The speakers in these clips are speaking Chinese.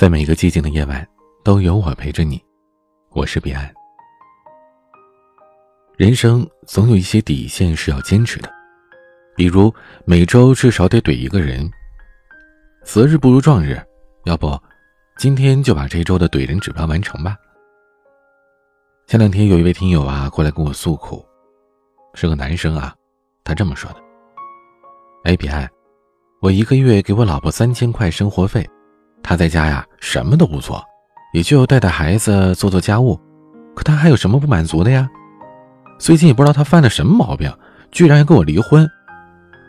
在每个寂静的夜晚，都有我陪着你。我是彼岸。人生总有一些底线是要坚持的，比如每周至少得怼一个人。择日不如撞日，要不，今天就把这周的怼人指标完成吧。前两天有一位听友啊过来跟我诉苦，是个男生啊，他这么说的：“哎，彼岸，我一个月给我老婆三千块生活费。”他在家呀，什么都不做，也就带带孩子、做做家务。可他还有什么不满足的呀？最近也不知道他犯了什么毛病，居然要跟我离婚。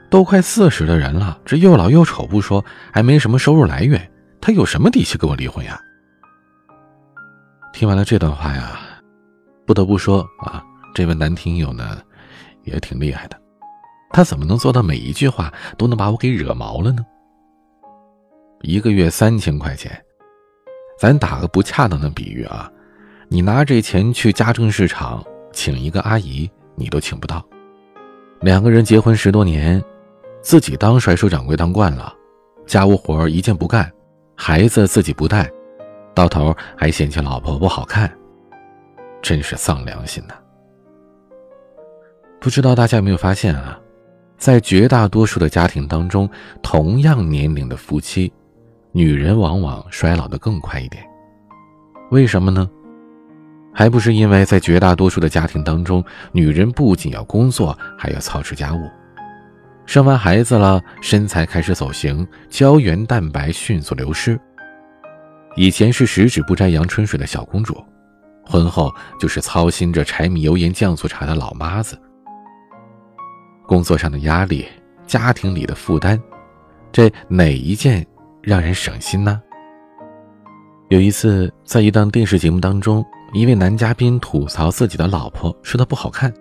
都快四十的人了，这又老又丑不说，还没什么收入来源，他有什么底气跟我离婚呀？听完了这段话呀，不得不说啊，这位男听友呢，也挺厉害的。他怎么能做到每一句话都能把我给惹毛了呢？一个月三千块钱，咱打个不恰当的比喻啊，你拿这钱去家政市场请一个阿姨，你都请不到。两个人结婚十多年，自己当甩手掌柜当惯了，家务活一件不干，孩子自己不带，到头还嫌弃老婆不好看，真是丧良心呐！不知道大家有没有发现啊，在绝大多数的家庭当中，同样年龄的夫妻。女人往往衰老的更快一点，为什么呢？还不是因为在绝大多数的家庭当中，女人不仅要工作，还要操持家务。生完孩子了，身材开始走形，胶原蛋白迅速流失。以前是十指不沾阳春水的小公主，婚后就是操心着柴米油盐酱醋茶的老妈子。工作上的压力，家庭里的负担，这哪一件？让人省心呢。有一次，在一档电视节目当中，一位男嘉宾吐槽自己的老婆，说她不好看。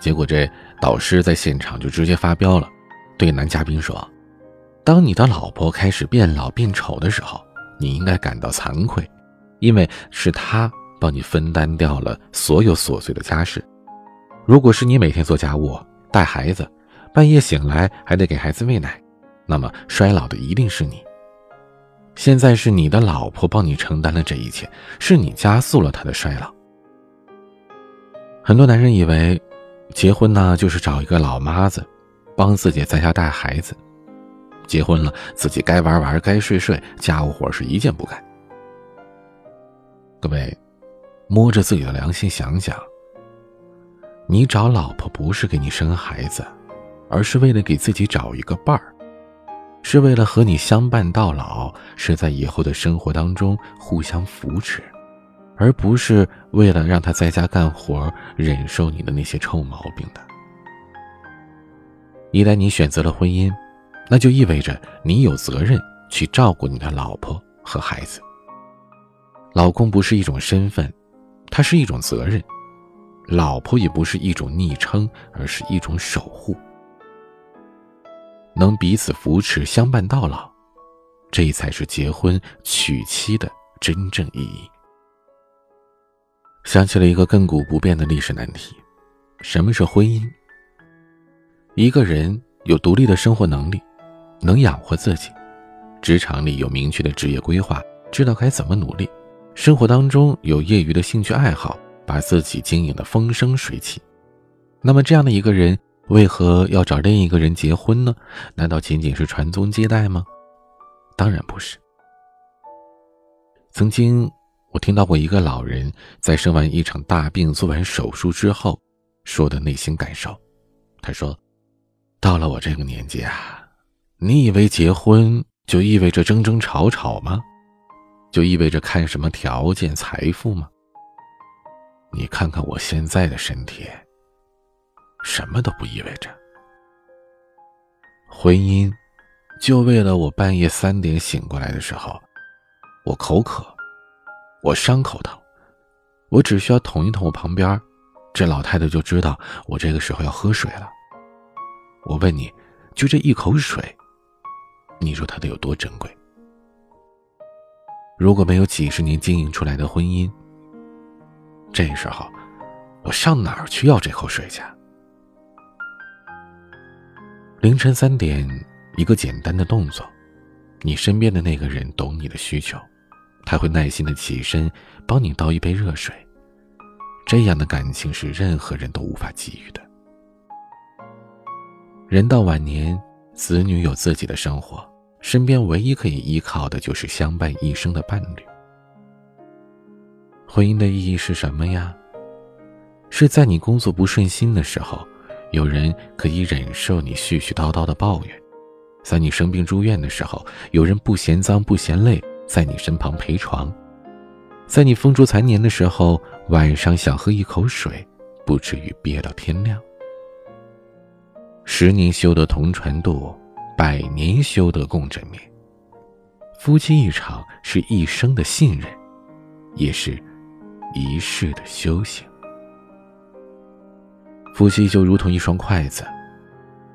结果这导师在现场就直接发飙了，对男嘉宾说：“当你的老婆开始变老变丑的时候，你应该感到惭愧，因为是她帮你分担掉了所有琐碎的家事。如果是你每天做家务、带孩子，半夜醒来还得给孩子喂奶，那么衰老的一定是你。”现在是你的老婆帮你承担了这一切，是你加速了她的衰老。很多男人以为，结婚呢就是找一个老妈子，帮自己在家带孩子，结婚了自己该玩玩该睡睡，家务活是一件不干。各位，摸着自己的良心想想，你找老婆不是给你生孩子，而是为了给自己找一个伴儿。是为了和你相伴到老，是在以后的生活当中互相扶持，而不是为了让他在家干活，忍受你的那些臭毛病的。一旦你选择了婚姻，那就意味着你有责任去照顾你的老婆和孩子。老公不是一种身份，他是一种责任；老婆也不是一种昵称，而是一种守护。能彼此扶持、相伴到老，这才是结婚娶妻的真正意义。想起了一个亘古不变的历史难题：什么是婚姻？一个人有独立的生活能力，能养活自己，职场里有明确的职业规划，知道该怎么努力，生活当中有业余的兴趣爱好，把自己经营的风生水起，那么这样的一个人。为何要找另一个人结婚呢？难道仅仅是传宗接代吗？当然不是。曾经我听到过一个老人在生完一场大病、做完手术之后说的内心感受。他说：“到了我这个年纪啊，你以为结婚就意味着争争吵吵吗？就意味着看什么条件、财富吗？你看看我现在的身体。”什么都不意味着。婚姻，就为了我半夜三点醒过来的时候，我口渴，我伤口疼，我只需要捅一捅我旁边，这老太太就知道我这个时候要喝水了。我问你，就这一口水，你说它得有多珍贵？如果没有几十年经营出来的婚姻，这时候我上哪儿去要这口水去？凌晨三点，一个简单的动作，你身边的那个人懂你的需求，他会耐心的起身帮你倒一杯热水。这样的感情是任何人都无法给予的。人到晚年，子女有自己的生活，身边唯一可以依靠的就是相伴一生的伴侣。婚姻的意义是什么呀？是在你工作不顺心的时候，有人可以忍受你絮絮叨叨的抱怨；在你生病住院的时候，有人不嫌脏不嫌累，在你身旁陪床；在你风烛残年的时候，晚上想喝一口水，不至于憋到天亮。十年修得同船渡，百年修得共枕眠。夫妻一场是一生的信任，也是。一世的修行。夫妻就如同一双筷子，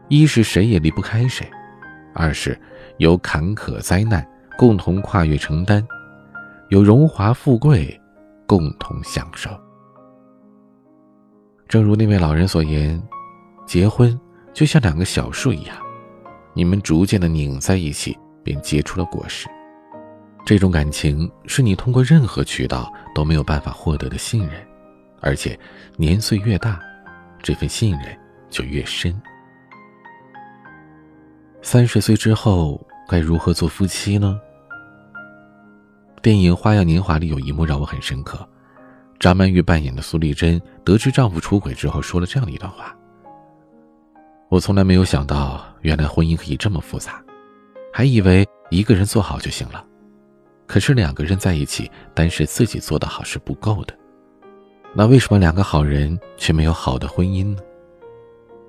一是谁也离不开谁，二是有坎坷灾难共同跨越承担，有荣华富贵共同享受。正如那位老人所言，结婚就像两个小树一样，你们逐渐的拧在一起，便结出了果实。这种感情是你通过任何渠道都没有办法获得的信任，而且年岁越大，这份信任就越深。三十岁之后该如何做夫妻呢？电影《花样年华》里有一幕让我很深刻，张曼玉扮演的苏丽珍得知丈夫出轨之后说了这样的一段话：“我从来没有想到，原来婚姻可以这么复杂，还以为一个人做好就行了。”可是两个人在一起，单是自己做得好是不够的。那为什么两个好人却没有好的婚姻呢？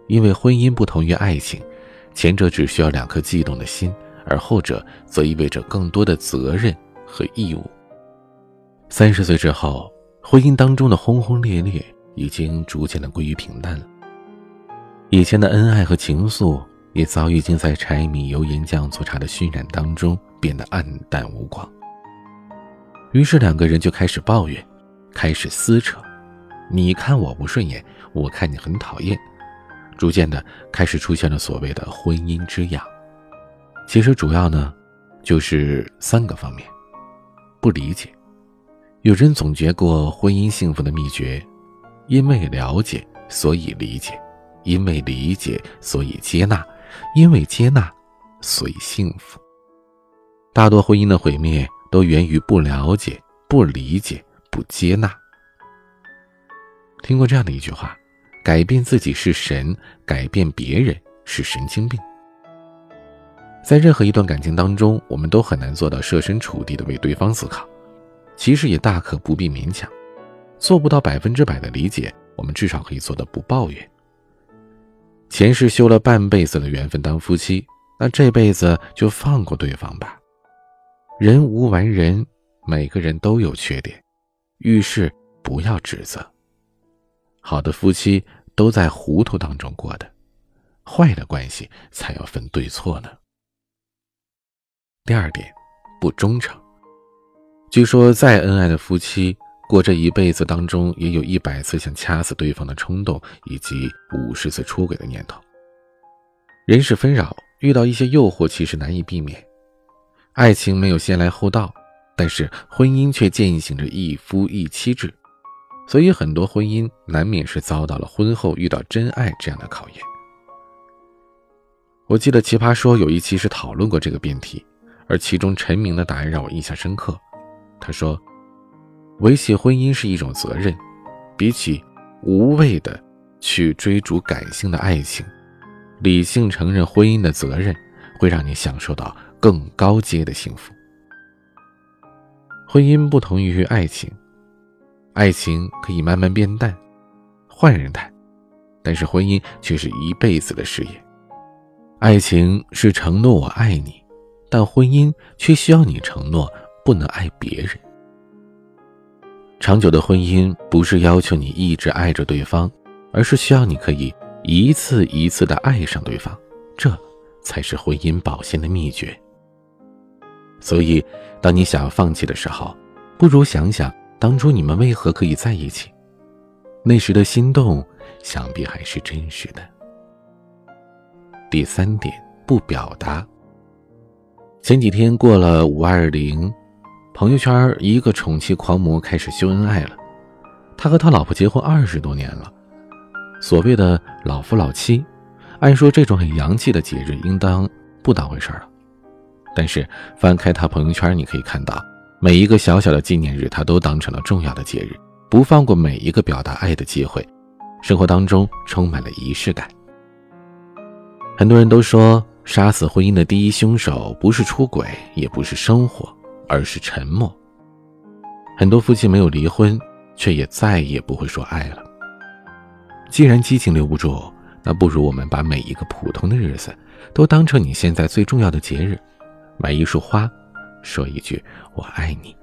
因为婚姻不同于爱情，前者只需要两颗悸动的心，而后者则意味着更多的责任和义务。三十岁之后，婚姻当中的轰轰烈烈已经逐渐的归于平淡了，以前的恩爱和情愫也早已经在柴米油盐酱醋茶的熏染当中变得黯淡无光。于是两个人就开始抱怨，开始撕扯，你看我不顺眼，我看你很讨厌，逐渐的开始出现了所谓的婚姻之痒。其实主要呢，就是三个方面：不理解。有人总结过婚姻幸福的秘诀：因为了解，所以理解；因为理解，所以接纳；因为接纳，所以幸福。大多婚姻的毁灭。都源于不了解、不理解、不接纳。听过这样的一句话：“改变自己是神，改变别人是神经病。”在任何一段感情当中，我们都很难做到设身处地的为对方思考。其实也大可不必勉强，做不到百分之百的理解，我们至少可以做到不抱怨。前世修了半辈子的缘分当夫妻，那这辈子就放过对方吧。人无完人，每个人都有缺点，遇事不要指责。好的夫妻都在糊涂当中过的，坏的关系才要分对错呢。第二点，不忠诚。据说再恩爱的夫妻，过这一辈子当中，也有一百次想掐死对方的冲动，以及五十次出轨的念头。人世纷扰，遇到一些诱惑，其实难以避免。爱情没有先来后到，但是婚姻却践行着一夫一妻制，所以很多婚姻难免是遭到了婚后遇到真爱这样的考验。我记得《奇葩说》有一期是讨论过这个辩题，而其中陈明的答案让我印象深刻。他说：“维系婚姻是一种责任，比起无谓的去追逐感性的爱情，理性承认婚姻的责任，会让你享受到。”更高阶的幸福。婚姻不同于爱情，爱情可以慢慢变淡，换人谈，但是婚姻却是一辈子的事业。爱情是承诺我爱你，但婚姻却需要你承诺不能爱别人。长久的婚姻不是要求你一直爱着对方，而是需要你可以一次一次的爱上对方，这才是婚姻保鲜的秘诀。所以，当你想要放弃的时候，不如想想当初你们为何可以在一起，那时的心动，想必还是真实的。第三点，不表达。前几天过了五二零，朋友圈一个宠妻狂魔开始秀恩爱了。他和他老婆结婚二十多年了，所谓的老夫老妻，按说这种很洋气的节日应当不当回事了。但是翻开他朋友圈，你可以看到，每一个小小的纪念日，他都当成了重要的节日，不放过每一个表达爱的机会，生活当中充满了仪式感。很多人都说，杀死婚姻的第一凶手不是出轨，也不是生活，而是沉默。很多夫妻没有离婚。却也再也不会说爱了。既然激情留不住，那不如我们把每一个普通的日子，都当成你现在最重要的节日，买一束花，说一句“我爱你”。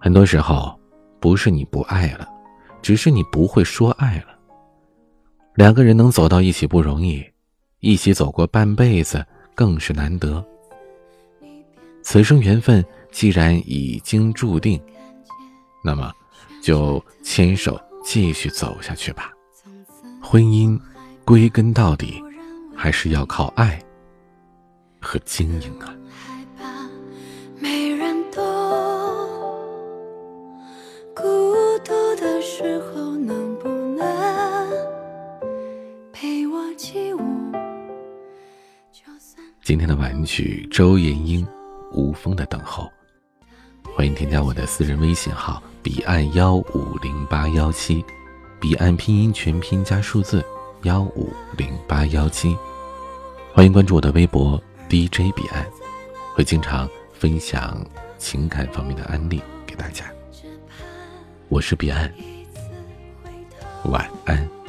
很多时候，不是你不爱了，只是你不会说爱了。两个人能走到一起不容易，一起走过半辈子更是难得。此生缘分既然已经注定。那么，就牵手继续走下去吧。婚姻归根到底，还是要靠爱和经营啊。今天的玩具，周延英，无风的等候。欢迎添加我的私人微信号。彼岸幺五零八幺七，彼岸拼音全拼加数字幺五零八幺七，欢迎关注我的微博 DJ 彼岸，会经常分享情感方面的案例给大家。我是彼岸，晚安。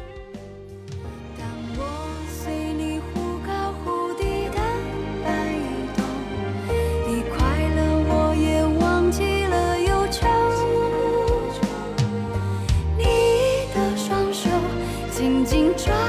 紧紧抓